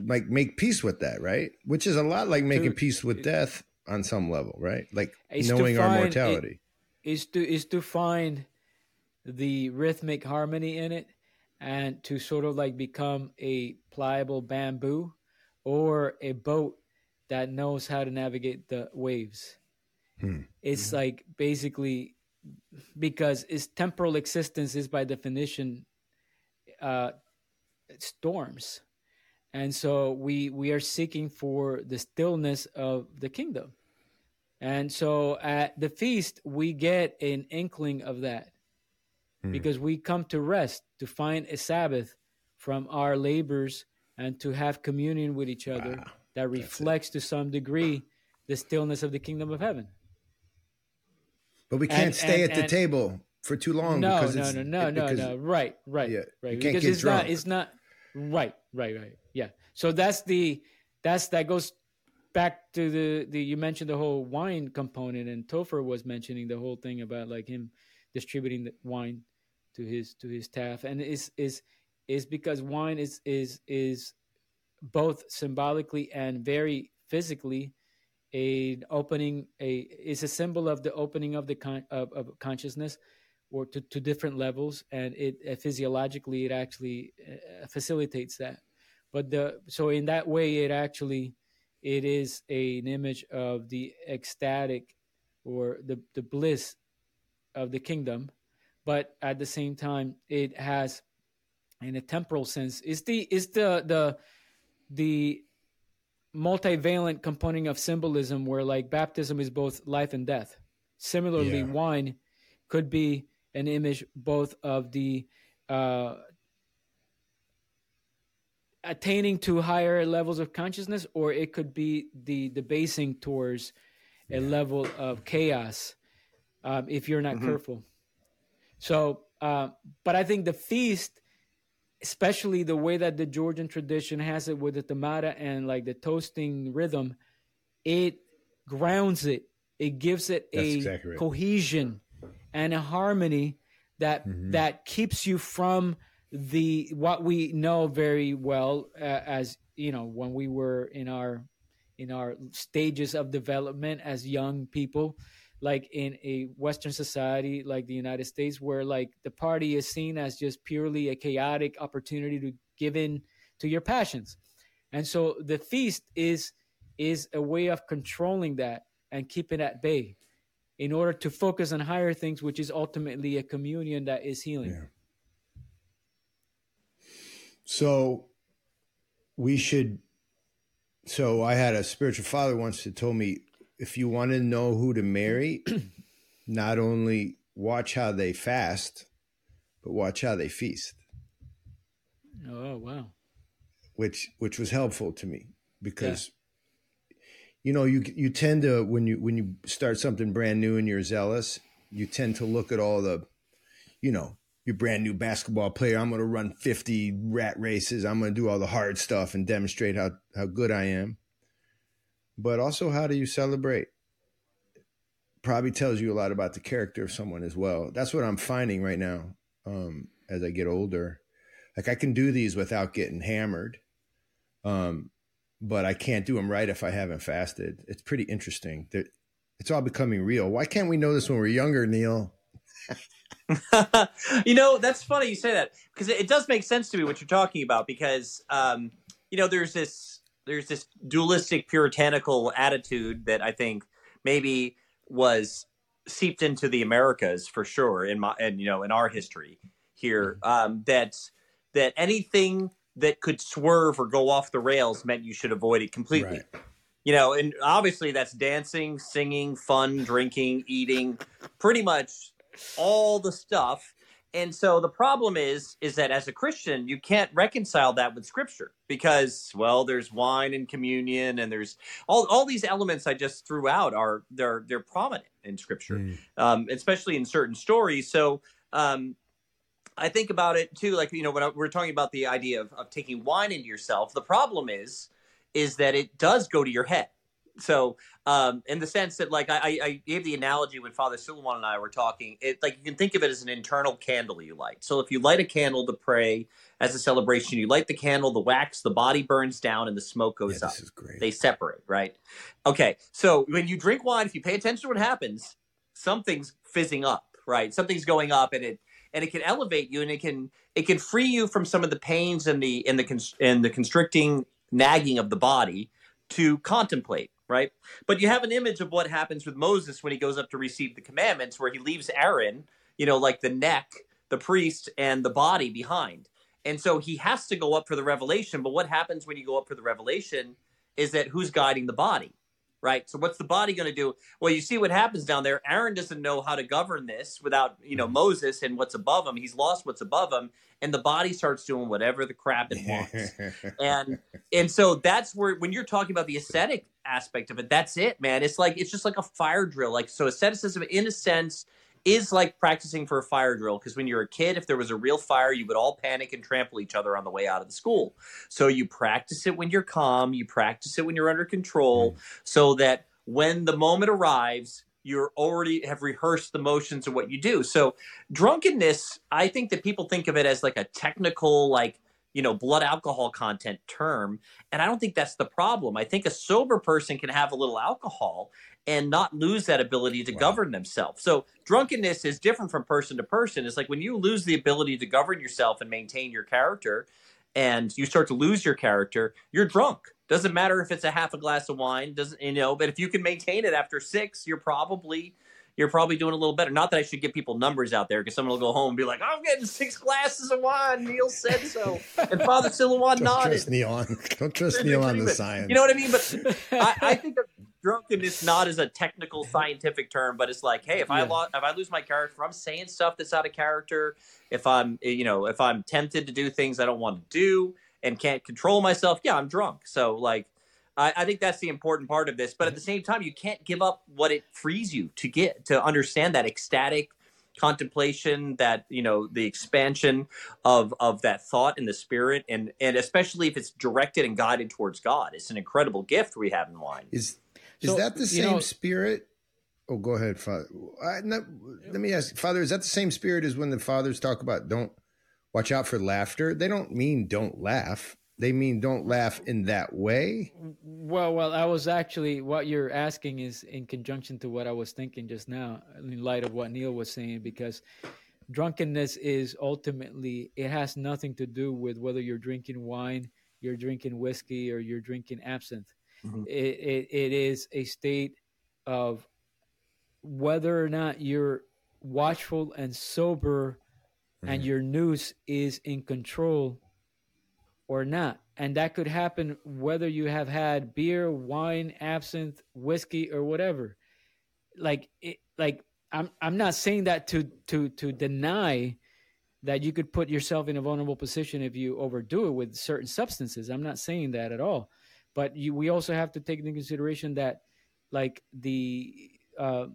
like make peace with that, right? Which is a lot like making to, peace with death on some level, right? Like knowing find, our mortality. It, is to is to find the rhythmic harmony in it and to sort of like become a pliable bamboo or a boat that knows how to navigate the waves. Hmm. It's hmm. like basically because its temporal existence is by definition uh, storms, and so we we are seeking for the stillness of the kingdom, and so at the feast we get an inkling of that hmm. because we come to rest to find a Sabbath from our labors and to have communion with each other wow. that reflects to some degree the stillness of the kingdom of heaven. But we can't and, stay and, at the table for too long. No, because no, no, no, no, no. Right, right, yeah, right. because it's drunk. not. It's not. Right, right, right. Yeah. So that's the that's that goes back to the the you mentioned the whole wine component, and Topher was mentioning the whole thing about like him distributing the wine to his to his staff, and is is is because wine is is is both symbolically and very physically a opening a is a symbol of the opening of the con, of, of consciousness or to, to different levels. And it uh, physiologically it actually uh, facilitates that. But the so in that way it actually it is a, an image of the ecstatic or the the bliss of the kingdom but at the same time it has in a temporal sense is the is the the the multivalent component of symbolism where like baptism is both life and death. Similarly, yeah. wine could be an image both of the uh, attaining to higher levels of consciousness, or it could be the debasing towards a level of chaos um, if you're not mm-hmm. careful. So, uh, but I think the feast especially the way that the Georgian tradition has it with the Tamada and like the toasting rhythm, it grounds it. It gives it That's a exactly right. cohesion and a harmony that mm-hmm. that keeps you from the what we know very well uh, as you know when we were in our in our stages of development as young people like in a western society like the united states where like the party is seen as just purely a chaotic opportunity to give in to your passions and so the feast is is a way of controlling that and keeping at bay in order to focus on higher things which is ultimately a communion that is healing yeah. so we should so i had a spiritual father once that told me if you want to know who to marry, not only watch how they fast, but watch how they feast. Oh wow! Which which was helpful to me because yeah. you know you you tend to when you when you start something brand new and you're zealous, you tend to look at all the, you know, you're brand new basketball player. I'm going to run 50 rat races. I'm going to do all the hard stuff and demonstrate how how good I am but also how do you celebrate? Probably tells you a lot about the character of someone as well. That's what I'm finding right now um, as I get older. Like I can do these without getting hammered, um, but I can't do them right if I haven't fasted. It's pretty interesting. That it's all becoming real. Why can't we know this when we're younger, Neil? you know, that's funny you say that because it does make sense to me what you're talking about. Because um, you know, there's this there's this dualistic puritanical attitude that I think maybe was seeped into the Americas for sure in my and you know in our history here mm-hmm. um, that that anything that could swerve or go off the rails meant you should avoid it completely. Right. You know, and obviously that's dancing, singing, fun, drinking, eating, pretty much all the stuff and so the problem is is that as a christian you can't reconcile that with scripture because well there's wine and communion and there's all, all these elements i just threw out are they're they're prominent in scripture mm. um, especially in certain stories so um, i think about it too like you know when I, we're talking about the idea of, of taking wine into yourself the problem is is that it does go to your head So, um, in the sense that, like, I, I gave the analogy when Father Silouan and I were talking, it like you can think of it as an internal candle you light. So, if you light a candle to pray as a celebration, you light the candle, the wax, the body burns down, and the smoke goes yeah, up. Is great. They separate, right? Okay, so when you drink wine, if you pay attention to what happens, something's fizzing up, right? Something's going up, and it and it can elevate you, and it can it can free you from some of the pains and the and the and the constricting nagging of the body to contemplate right? But you have an image of what happens with Moses when he goes up to receive the commandments, where he leaves Aaron, you know, like the neck, the priest, and the body behind. And so he has to go up for the revelation. But what happens when you go up for the revelation is that who's guiding the body? Right? So what's the body going to do? Well, you see what happens down there. Aaron doesn't know how to govern this without, you know, mm-hmm. Moses and what's above him. He's lost what's above him, and the body starts doing whatever the crap it wants. and and so that's where when you're talking about the ascetic aspect of it, that's it, man. It's like it's just like a fire drill. Like so asceticism in a sense is like practicing for a fire drill because when you're a kid, if there was a real fire, you would all panic and trample each other on the way out of the school. So you practice it when you're calm, you practice it when you're under control, mm. so that when the moment arrives, you're already have rehearsed the motions of what you do. So drunkenness, I think that people think of it as like a technical, like you know, blood alcohol content term. And I don't think that's the problem. I think a sober person can have a little alcohol and not lose that ability to wow. govern themselves. So drunkenness is different from person to person. It's like when you lose the ability to govern yourself and maintain your character and you start to lose your character, you're drunk. Doesn't matter if it's a half a glass of wine, doesn't you know, but if you can maintain it after 6, you're probably you're probably doing a little better. Not that I should give people numbers out there because someone will go home and be like, I'm getting six glasses of wine. Neil said so. And Father Silouan nodded. Trust Neil on, don't trust Neil on the science. You know what I mean? But I, I think drunkenness not as a technical scientific term, but it's like, hey, if I lo- if I lose my character, if I'm saying stuff that's out of character, if I'm eh, you know if I'm tempted to do things I don't want to do and can't control myself, yeah, I'm drunk. So like, I, I think that's the important part of this. But at the same time, you can't give up what it frees you to get to understand that ecstatic contemplation that you know the expansion of of that thought in the spirit and and especially if it's directed and guided towards god it's an incredible gift we have in wine is is so, that the same know, spirit? Oh, go ahead, Father. I, no, let me ask, Father. Is that the same spirit as when the fathers talk about don't watch out for laughter? They don't mean don't laugh. They mean don't laugh in that way. Well, well, I was actually what you're asking is in conjunction to what I was thinking just now, in light of what Neil was saying, because drunkenness is ultimately it has nothing to do with whether you're drinking wine, you're drinking whiskey, or you're drinking absinthe Mm-hmm. It, it, it is a state of whether or not you're watchful and sober mm-hmm. and your nous is in control or not. And that could happen whether you have had beer, wine, absinthe, whiskey, or whatever. Like it, like I'm I'm not saying that to to to deny that you could put yourself in a vulnerable position if you overdo it with certain substances. I'm not saying that at all. But you, we also have to take into consideration that, like the uh,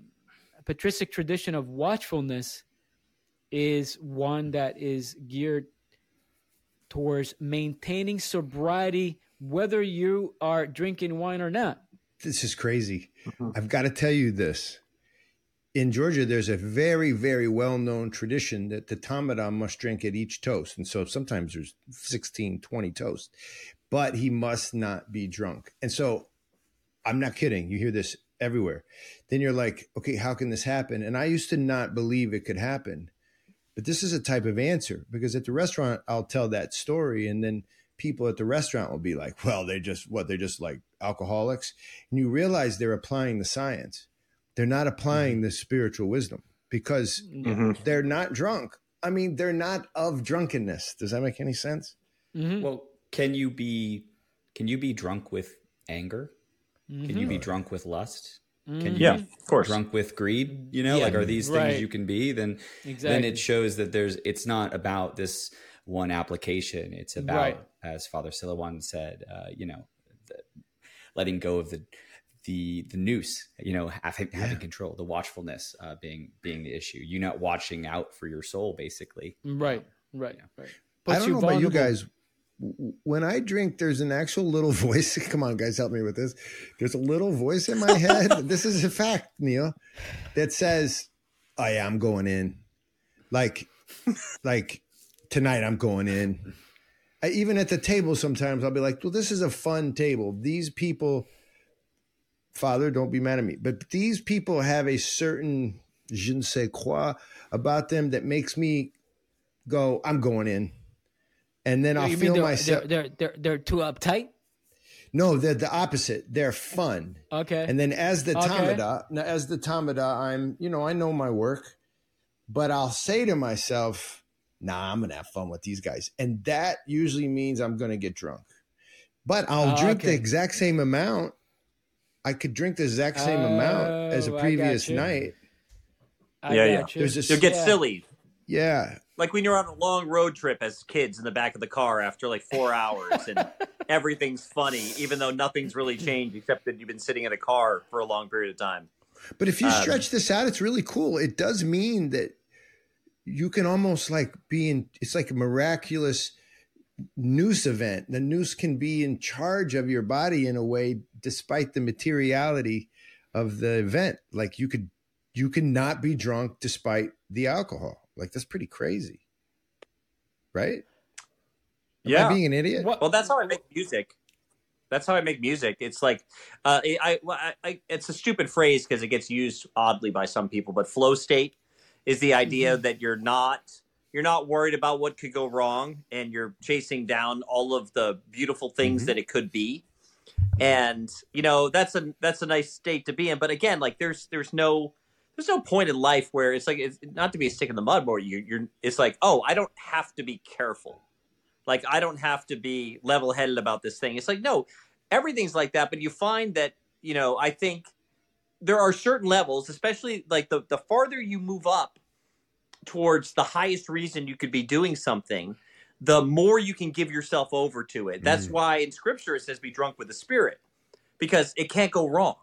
patristic tradition of watchfulness, is one that is geared towards maintaining sobriety, whether you are drinking wine or not. This is crazy. Mm-hmm. I've got to tell you this. In Georgia, there's a very, very well known tradition that the Tamada must drink at each toast. And so sometimes there's 16, 20 toasts but he must not be drunk. And so I'm not kidding. You hear this everywhere. Then you're like, okay, how can this happen? And I used to not believe it could happen. But this is a type of answer because at the restaurant, I'll tell that story. And then people at the restaurant will be like, well, they just, what, they're just like alcoholics. And you realize they're applying the science. They're not applying mm-hmm. the spiritual wisdom because mm-hmm. they're not drunk. I mean, they're not of drunkenness. Does that make any sense? Mm-hmm. Well, can you be can you be drunk with anger? Mm-hmm. Can you be mm-hmm. drunk with lust? Can you yeah, of course. drunk with greed? You know, yeah, like are these things right. you can be? Then exactly. then it shows that there's it's not about this one application. It's about, right. as Father Silouan said, uh, you know, the, letting go of the the the nous You know, having, yeah. having control, the watchfulness uh, being being the issue. You're not watching out for your soul, basically. Right, right, yeah. right. I don't know vulnerable. about you guys when I drink, there's an actual little voice. Come on, guys, help me with this. There's a little voice in my head. this is a fact, Neil, that says, "Oh I'm going in." Like, like tonight, I'm going in. I, even at the table, sometimes I'll be like, "Well, this is a fun table. These people." Father, don't be mad at me. But these people have a certain je ne sais quoi about them that makes me go, I'm going in. And then I'll You mean feel they're, myself. They're, they're they're they're too uptight. No, they're the opposite. They're fun. Okay. And then as the Okay. Tamada, now as the Tamada, I'm, you know, I know my work, but I'll say to myself, nah, I'm going to have fun with these guys. And that usually means I'm going to get drunk. But I'll Oh, drink the exact same amount. I could drink the exact same amount as a Oh, I got previous you. night. I Yeah, yeah. got you. There's a You'll get Yeah. silly. Yeah. Like when you're on a long road trip as kids in the back of the car after like four hours and everything's funny, even though nothing's really changed except that you've been sitting in a car for a long period of time. But if you Um, stretch this out, it's really cool. It does mean that you can almost like be in, it's like a miraculous nous event. The nous can be in charge of your body in a way, despite the materiality of the event. Like you could, you can not be drunk despite the alcohol. Like that's pretty crazy. Right? Am I being an idiot? Well, that's how I make music. That's how I make music. It's like, uh, I, I, I, I, it's a stupid phrase because it gets used oddly by some people. But flow state is the idea that you're not, you're not worried about what could go wrong, and you're chasing down all of the beautiful things Mhm. that it could be. And you know that's a that's a nice state to be in. But again, like there's there's no there's no point in life where it's like it's not to be a stick in the mud, where you, you're it's like oh I don't have to be careful. Like i don't have to be level-headed about this thing. It's like no everything's like that but you find that you know i think there are certain levels especially like the, the farther you move up towards the highest reason you could be doing something the more you can give yourself over to it. That's Mm. why in scripture it says be drunk with the spirit because it can't go wrong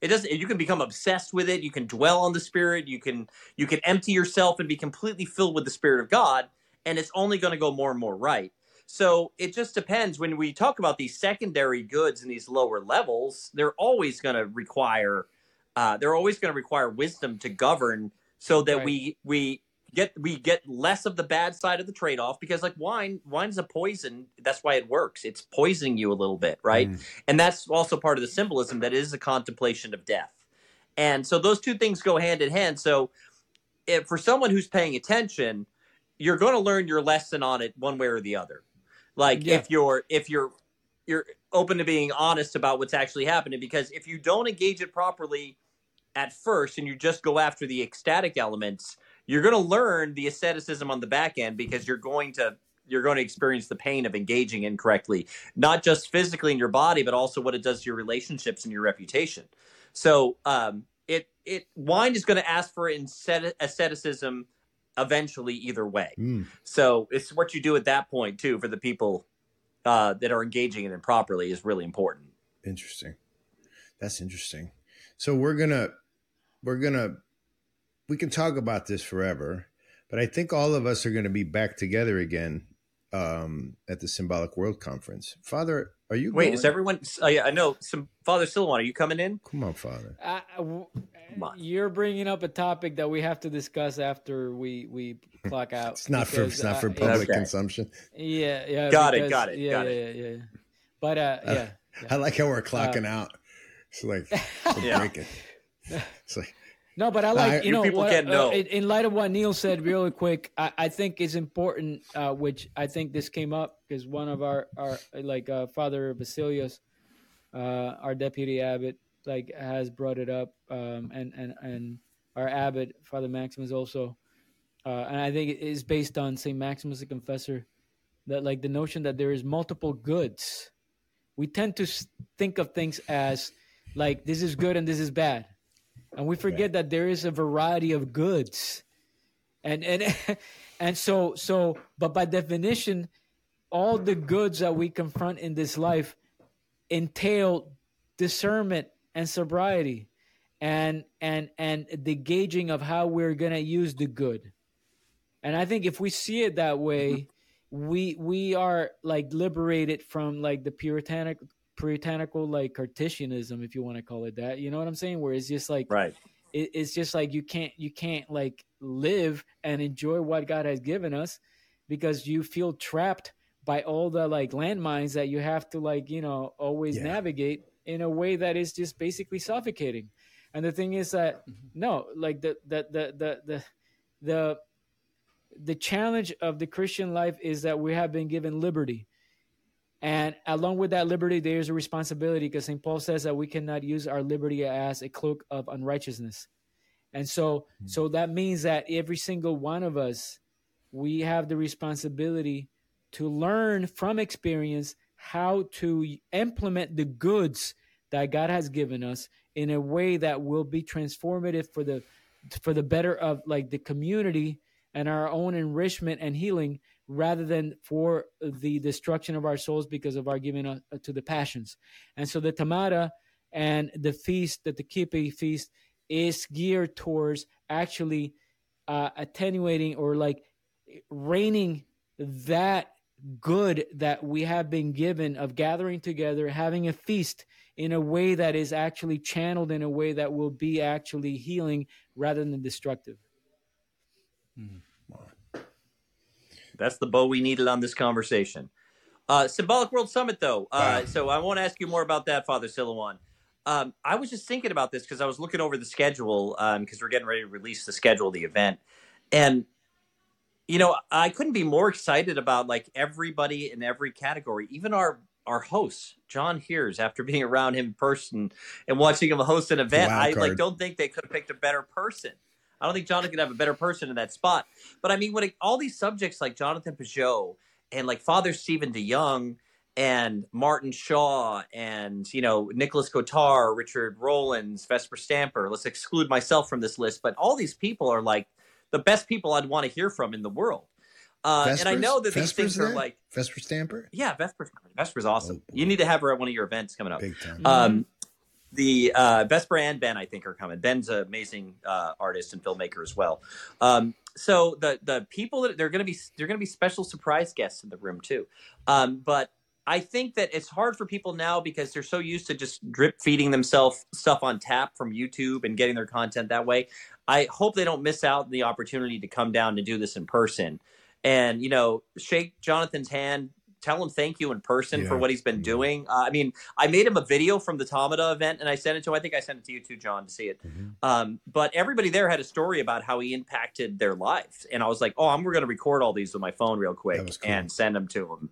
it doesn't you can become obsessed with it you can dwell on the spirit you can you can empty yourself and be completely filled with the spirit of god and it's only going to go more and more right. So it just depends. When we talk about these secondary goods and these lower levels, they're always going to require uh, they're always going to require wisdom to govern, so that Right. we we get we get less of the bad side of the trade off. Because like wine, wine's a poison. That's why it works. It's poisoning you a little bit, right? Mm. And that's also part of the symbolism that is a contemplation of death. And so those two things go hand in hand. So if, for someone who's paying attention, you're going to learn your lesson on it one way or the other. Like Yeah. if you're if you're you're open to being honest about what's actually happening because if you don't engage it properly at first and you just go after the ecstatic elements, you're going to learn the asceticism on the back end because you're going to you're going to experience the pain of engaging incorrectly, not just physically in your body, but also what it does to your relationships and your reputation. So, um, it it wine is going to ask for asceticism eventually, either way. Mm. So it's what you do at that point too for the people uh, that are engaging in it properly is really important. Interesting. That's interesting. So we're gonna we're gonna we can talk about this forever, but I think all of us are gonna be back together again um, at the Symbolic World Conference. Father, are you Wait, going? is everyone? Uh, yeah, I know. Some Father Silouan, are you coming in? Come on, Father. I- I- w- Come on. you're bringing up a topic that we have to discuss after we we clock out. It's not for it's not for uh, public Okay. consumption. Yeah, yeah. Got it, got it, Yeah, got yeah, it. yeah, yeah. But uh, Uh, yeah. I like how we're clocking out. It's like we're Yeah. breaking. It's like No, but I like you know people what, can't uh, know. in, in light of what Neil said, really quick. I, I think it's important, uh, which I think this came up because one of our our like uh, Father Basilius, uh, our deputy abbot, like has brought it up, um, and and and our abbot Father Maximus also, uh, and I think it is based on Saint Maximus the Confessor, that like the notion that there is multiple goods. We tend to think of things as like this is good and this is bad and we forget that there is a variety of goods. And and and so so but by definition all the goods that we confront in this life entail discernment and sobriety and and and the gauging of how we're going to use the good. And i think if we see it that way mm-hmm. we we are like liberated from like the puritanic puritanical like Cartesianism, if you want to call it that. You know what I'm saying? Where it's just like right. It, it's just like you can't you can't like live and enjoy what God has given us because you feel trapped by all the like landmines that you have to like you know always yeah. navigate in a way that is just basically suffocating. And the thing is that mm-hmm. no, like the the the the the the the challenge of the Christian life is that we have been given liberty. And along with that liberty, there's a responsibility because St. Paul says that we cannot use our liberty as a cloak of unrighteousness. And so, mm-hmm. so that means that every single one of us, we have the responsibility to learn from experience how to implement the goods that God has given us in a way that will be transformative for the for the better of like the community and our own enrichment and healing rather than for the destruction of our souls because of our giving uh, to the passions. And so the Tamada and the feast, the Kippur feast, is geared towards actually uh, attenuating or like reigning that good that we have been given of gathering together, having a feast in a way that is actually channeled in a way that will be actually healing rather than destructive. Mm. That's the bow we needed on this conversation. Uh, Symbolic World Summit, though. Uh, wow. So I won't ask you more about that, Father Silouan. Um, I was just thinking about this because I was looking over the schedule because um, we're getting ready to release the schedule of the event, and you know I couldn't be more excited about like everybody in every category, even our our hosts, John Heers. After being around him in person and watching him host an event, I like don't think they could have picked a better person. I don't think Jonathan could have a better person in that spot. But I mean, when it, all these subjects like Jonathan Pageau and like Father Stephen DeYoung and Martin Shaw and you know Nicholas Kotar, Richard Rollins, Vesper Stamper. Let's exclude myself from this list, but all these people are like the best people I'd want to hear from in the world. Uh, and I know that these things are like Vesper Stamper. Yeah, Vesper. Stamper. Vesper's awesome. Oh, you need to have her at one of your events coming up. Big time. Um, the uh, Vesper and Ben, I think, are coming. Ben's an amazing uh, artist and filmmaker as well. Um, so the the people that they're going to be they're going to be special surprise guests in the room too. Um, but I think that it's hard for people now because they're so used to just drip feeding themselves stuff on tap from YouTube and getting their content that way. I hope they don't miss out the opportunity to come down to do this in person and you know shake Jonathan's hand tell him thank you in person yeah. for what he's been doing. Uh, I mean, I made him a video from the Tamada event and I sent it to him. I think I sent it to you too, John, to see it. Mm-hmm. Um, but everybody there had a story about how he impacted their lives. And I was like, oh, I'm going to record all these with my phone real quick cool. and send them to him.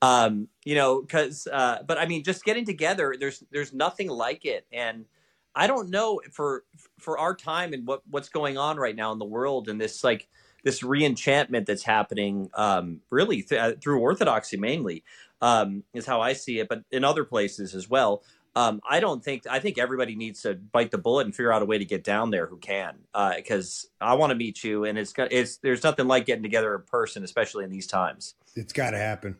Um, you know, because, uh, but I mean, just getting together, there's, there's nothing like it. And I don't know for, for our time and what, what's going on right now in the world and this like, this reenchantment that's happening um, really th- uh, through orthodoxy mainly um, is how I see it, but in other places as well. Um, I don't think I think everybody needs to bite the bullet and figure out a way to get down there who can because uh, I want to meet you and it's it's there's nothing like getting together in person, especially in these times. It's got to happen,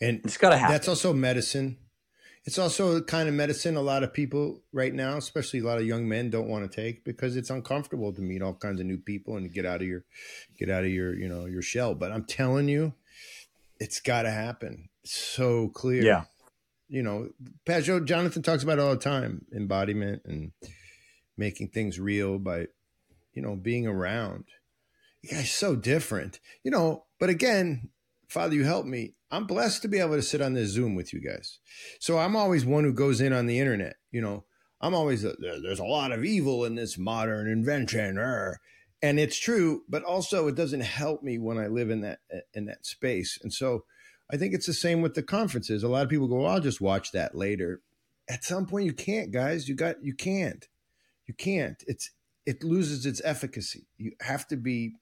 and it's got to happen. That's also medicine it's also a kind of medicine a lot of people right now, especially a lot of young men, don't want to take because it's uncomfortable to meet all kinds of new people and get out of your get out of your you know your shell. But I'm telling you, it's got to happen. It's so clear. Yeah. You know, Pageau Jonathan talks about it all the time, embodiment and making things real by, you know, being around. You guys so different. You know, but again, Father, you help me. I'm blessed to be able to sit on this Zoom with you guys. So I'm always one who goes in on the internet. You know, I'm always, uh, a, there's a lot of evil in this modern invention. And it's true, but also it doesn't help me when I live in that uh, in that space. And so I think it's the same with the conferences. A lot of people go, well, I'll just watch that later. At some point you can't, guys. You got you can't. You can't. It's it loses its efficacy. You have to be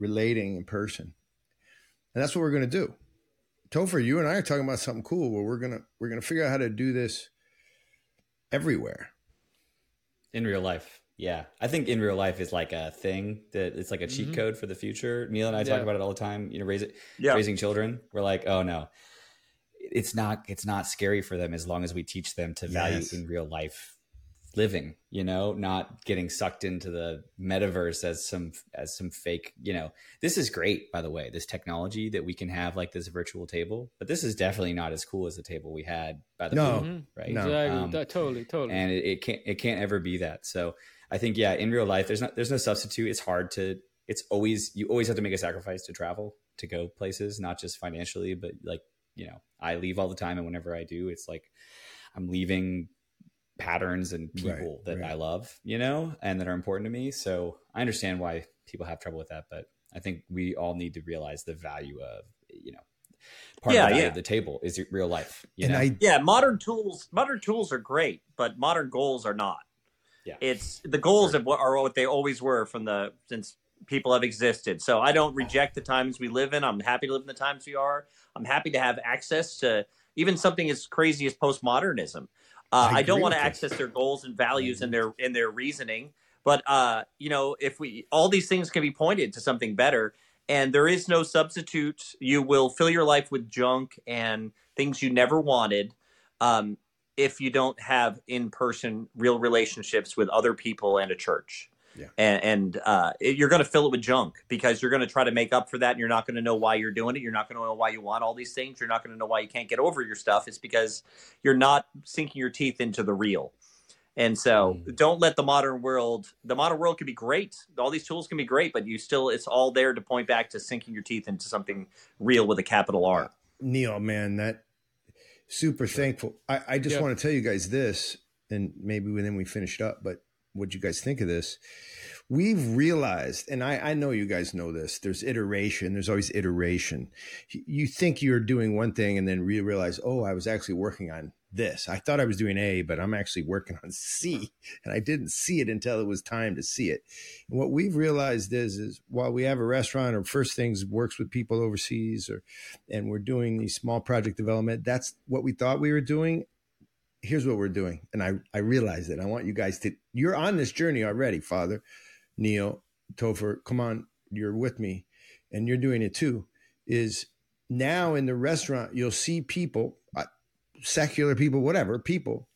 relating in person. And that's what we're going to do. Topher, you and I are talking about something cool where we're gonna we're gonna figure out how to do this everywhere. In real life. Yeah. I think in real life is like a thing that it's like a cheat mm-hmm. code for the future. Neil and I yeah. talk about it all the time. You know, raise it, yeah. raising children. We're like, oh no. It's not it's not scary for them as long as we teach them to value yes. in real life living you know not getting sucked into the metaverse as some as some fake you know this is great by the way this technology that we can have like this virtual table but this is definitely not as cool as the table we had by the No. pool, Mhm. right No. Exactly. Um, That- totally, totally. and it, it can't it can't ever be that so i think yeah in real life there's not there's no substitute it's hard to it's always you always have to make a sacrifice to travel to go places not just financially but like you know i leave all the time and whenever i do it's like i'm leaving patterns and Right, people that right. i love you know and that are important to me so i understand why people have trouble with that but i think we all need to realize the value of you know part Yeah, of the yeah. of the table is real life you and know I Yeah, modern tools modern tools are great, but modern goals are not. Yeah. It's the goals of what are what they always were from the since people have existed. So I don't reject the times we live in. I'm happy to live in the times we are. I'm happy to have access to even something as crazy as postmodernism. Uh, I I, don't want to access their goals and values and their in their reasoning. But uh, you know, if we all these things can be pointed to something better, and there is no substitute. You will fill your life with junk and things you never wanted. Um, if you don't have in-person real relationships with other people and a church Yeah. and, and uh, it- you're going to fill it with junk because you're going to try to make up for that and you're not going to know why you're doing it you're not going to know why you want all these things you're not going to know why you can't get over your stuff it's because you're not sinking your teeth into the real and so Mm. don't let the modern world the modern world can be great all these tools can be great but you still it's all there to point back to sinking your teeth into something real with a capital r Neil, man, that super thankful. I, I just Yeah. want to tell you guys this, and maybe then we finish up, but what you guys think of this? We've realized, and I, I know you guys know this, there's iteration, there's always iteration. You think you're doing one thing and then re- realize, oh, I was actually working on this. I thought I was doing A, but I'm actually working on C, and I didn't see it until it was time to see it. And what we've realized is, is while we have a restaurant or First Things works with people overseas, or and we're doing these small project development, that's what we thought we were doing. Here's what we're doing, and I I realize it. I want you guys to. You're on this journey already, Father, Neil, Topher. Come on, you're with me, and you're doing it too. Is now in the restaurant, you'll see people, uh, secular people, whatever people,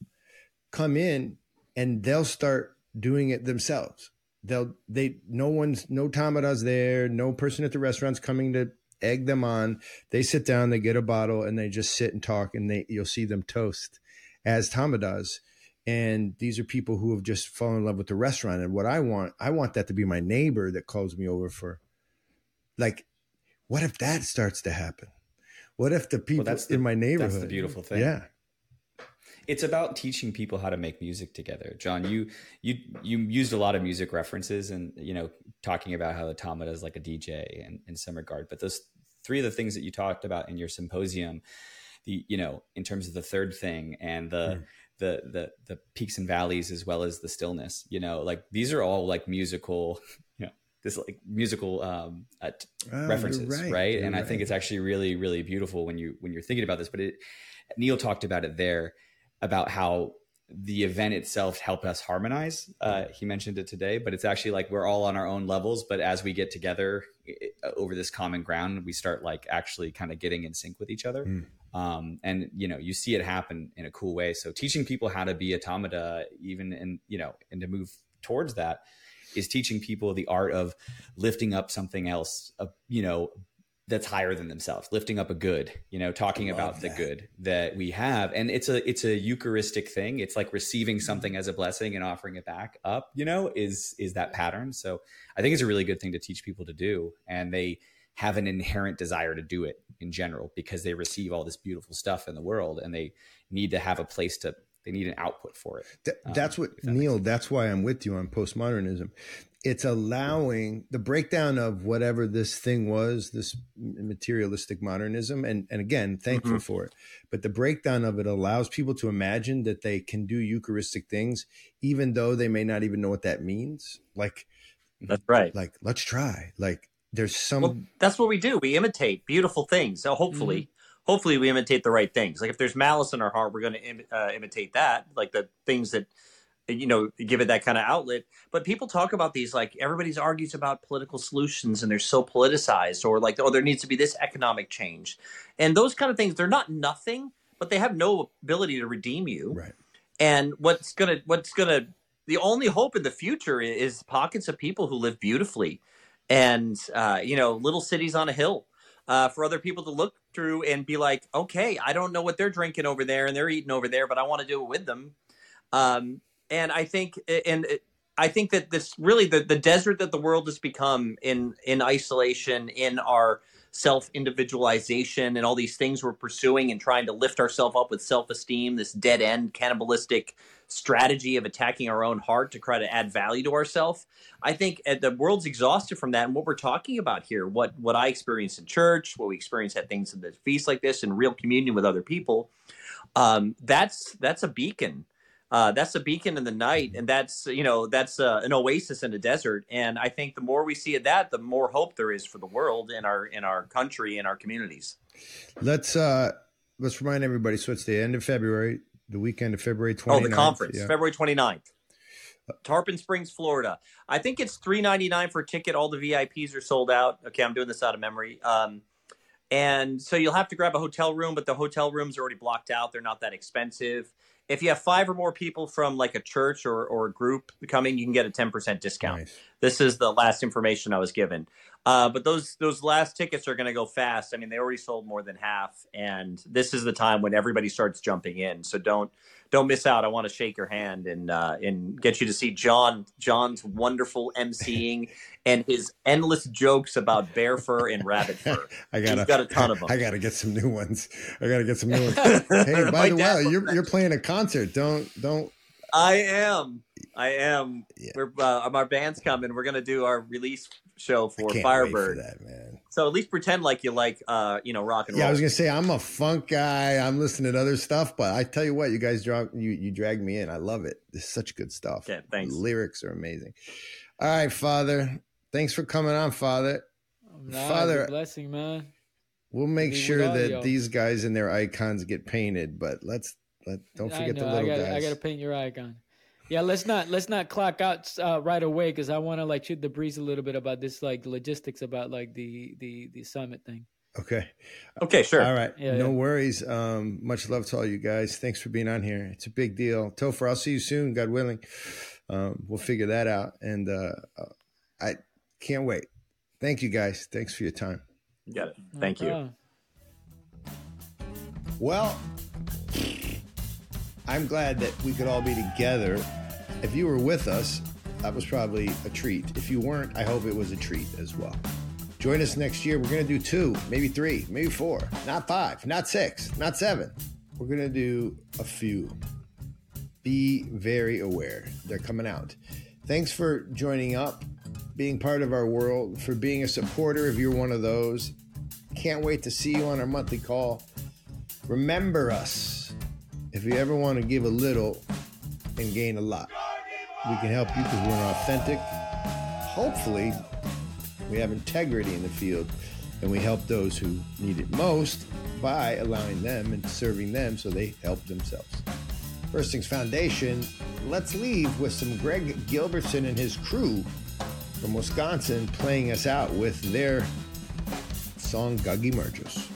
come in and they'll start doing it themselves. They'll they no one's no tamada's there, no person at the restaurant's coming to egg them on. They sit down, they get a bottle, and they just sit and talk, and they you'll see them toast as Tamadas. And these are people who have just fallen in love with the restaurant. And what I want, I want that to be my neighbor that calls me over for like, what if that starts to happen? What if the people that's the- in my neighborhood? that's the beautiful thing. Yeah. it's about teaching people how to make music together john you you you used a lot of music references and you know talking about how the tamada is like a dj in, in some regard but those three of the things that you talked about in your symposium the you know in terms of the third thing and the Hmm. the the the peaks and valleys as well as the stillness you know like these are all like musical you know this like musical um uh, Oh, references right. right, and i think it's actually really really beautiful when you when you're thinking about this but it neil talked about it there about how the event itself helped us harmonize. Uh, he mentioned it today but it's actually like we're all on our own levels but as we get together over this common ground we start like actually kind of getting in sync with each other. Mm. um, and you know you see it happen in a cool way. So teaching people how to be a Tamada even in you know and to move towards that is teaching people the art of lifting up something else uh, you know that's higher than themselves lifting up a good you know talking about the good that we have and it's a it's a eucharistic thing it's like Mm-hmm. receiving something as a blessing and offering it back up you know is is that pattern so i think it's a really good thing to teach people to do and they have an inherent desire to do it in general because they receive all this beautiful stuff in the world and they need to have a place to they need an output for it Th- Um, that's what that Neil. That's why I'm with you on postmodernism. It's allowing the breakdown of whatever this thing was, this materialistic modernism, and and again, thankful Mm-hmm. for it. But the breakdown of it allows people to imagine that they can do Eucharistic things, even though they may not even know what that means. Like, that's right like let's try. Like, there's some. Well, that's what we do. We imitate beautiful things. So hopefully, hopefully, we imitate the right things. Like if there's malice in our heart, we're going to Im- uh, imitate that, like the things that you know give it that kind of outlet. But people talk about these like everybody's argues about political solutions, and they're so politicized, or like oh, there needs to be this economic change, and those kind of things. They're not nothing, but they have no ability to redeem you. right. And what's gonna what's gonna the only hope in the future is pockets of people who live beautifully, and uh, you know, little cities on a hill. Uh, for other people to look through and be like, okay, I don't know what they're drinking over there and they're eating over there, but I want to do it with them. Um, and I think, and I think that this really the, the desert that the world has become in in isolation, in our self individualization, and all these things we're pursuing and trying to lift ourselves up with self esteem, this dead end cannibalistic strategy of attacking our own heart to try to add value to ourselves. I think uh, the world's exhausted from that, and what we're talking about here, what what I experienced in church, what we experience at things in the feast like this, in real communion with other people, um, that's that's a beacon uh, that's a beacon in the night, and that's you know that's uh, an oasis in the desert. And I think the more we see of that, the more hope there is for the world in our in our country in our communities. Let's uh let's remind everybody. So it's the end of February, the weekend of February 29th. Oh, the conference, yeah. February 29th. Tarpon Springs, Florida. I think it's three ninety nine for a ticket. All the VIPs are sold out. Okay, I'm doing this out of memory. Um, and so you'll have to grab a hotel room, but the hotel rooms are already blocked out. They're not that expensive if you have five or more people from like a church or, or a group coming, you can get a 10% discount. Nice. This is the last information I was given. Uh, but those those last tickets are going to go fast. I mean, they already sold more than half, and this is the time when everybody starts jumping in. So don't don't miss out. I want to shake your hand and uh, and get you to see John John's wonderful emceeing and his endless jokes about bear fur and rabbit fur. I got got a ton of them. I got to get some new ones. I got to get some new ones. hey, by the way, you're you're playing a concert. Don't don't. I am. I am. Yeah. We're uh, our band's coming. We're gonna do our release show for Firebird. For that, man. So at least pretend like you like, uh, you know, rock and yeah, roll. Yeah, I was gonna say I'm a funk guy. I'm listening to other stuff, but I tell you what, you guys drag you you drag me in. I love it. This is such good stuff. Yeah, thanks. The lyrics are amazing. All right, Father. Thanks for coming on, Father. Nah, Father, blessing, man. We'll make sure that these guys and their icons get painted, but let's let don't forget the little I gotta, guys. I gotta paint your icon. Yeah, let's not let's not clock out uh, right away because I want to like shoot the breeze a little bit about this like logistics about like the the the summit thing. Okay. Okay, sure. All right. Yeah, no yeah. worries. Um, much love to all you guys. Thanks for being on here. It's a big deal. Topher, I'll see you soon, God willing. Um, we'll figure that out. And uh, I can't wait. Thank you guys. Thanks for your time. You got it. Thank no you. Well, I'm glad that we could all be together. If you were with us, that was probably a treat. If you weren't, I hope it was a treat as well. Join us next year. We're going to do two, maybe three, maybe four, not five, not six, not seven. We're going to do a few. Be very aware. They're coming out. Thanks for joining up, being part of our world, for being a supporter if you're one of those. Can't wait to see you on our monthly call. Remember us if you ever want to give a little and gain a lot, we can help you because we're authentic. Hopefully, we have integrity in the field and we help those who need it most by allowing them and serving them so they help themselves. First Things Foundation, let's leave with some Greg Gilbertson and his crew from Wisconsin playing us out with their song Gagi Mergers.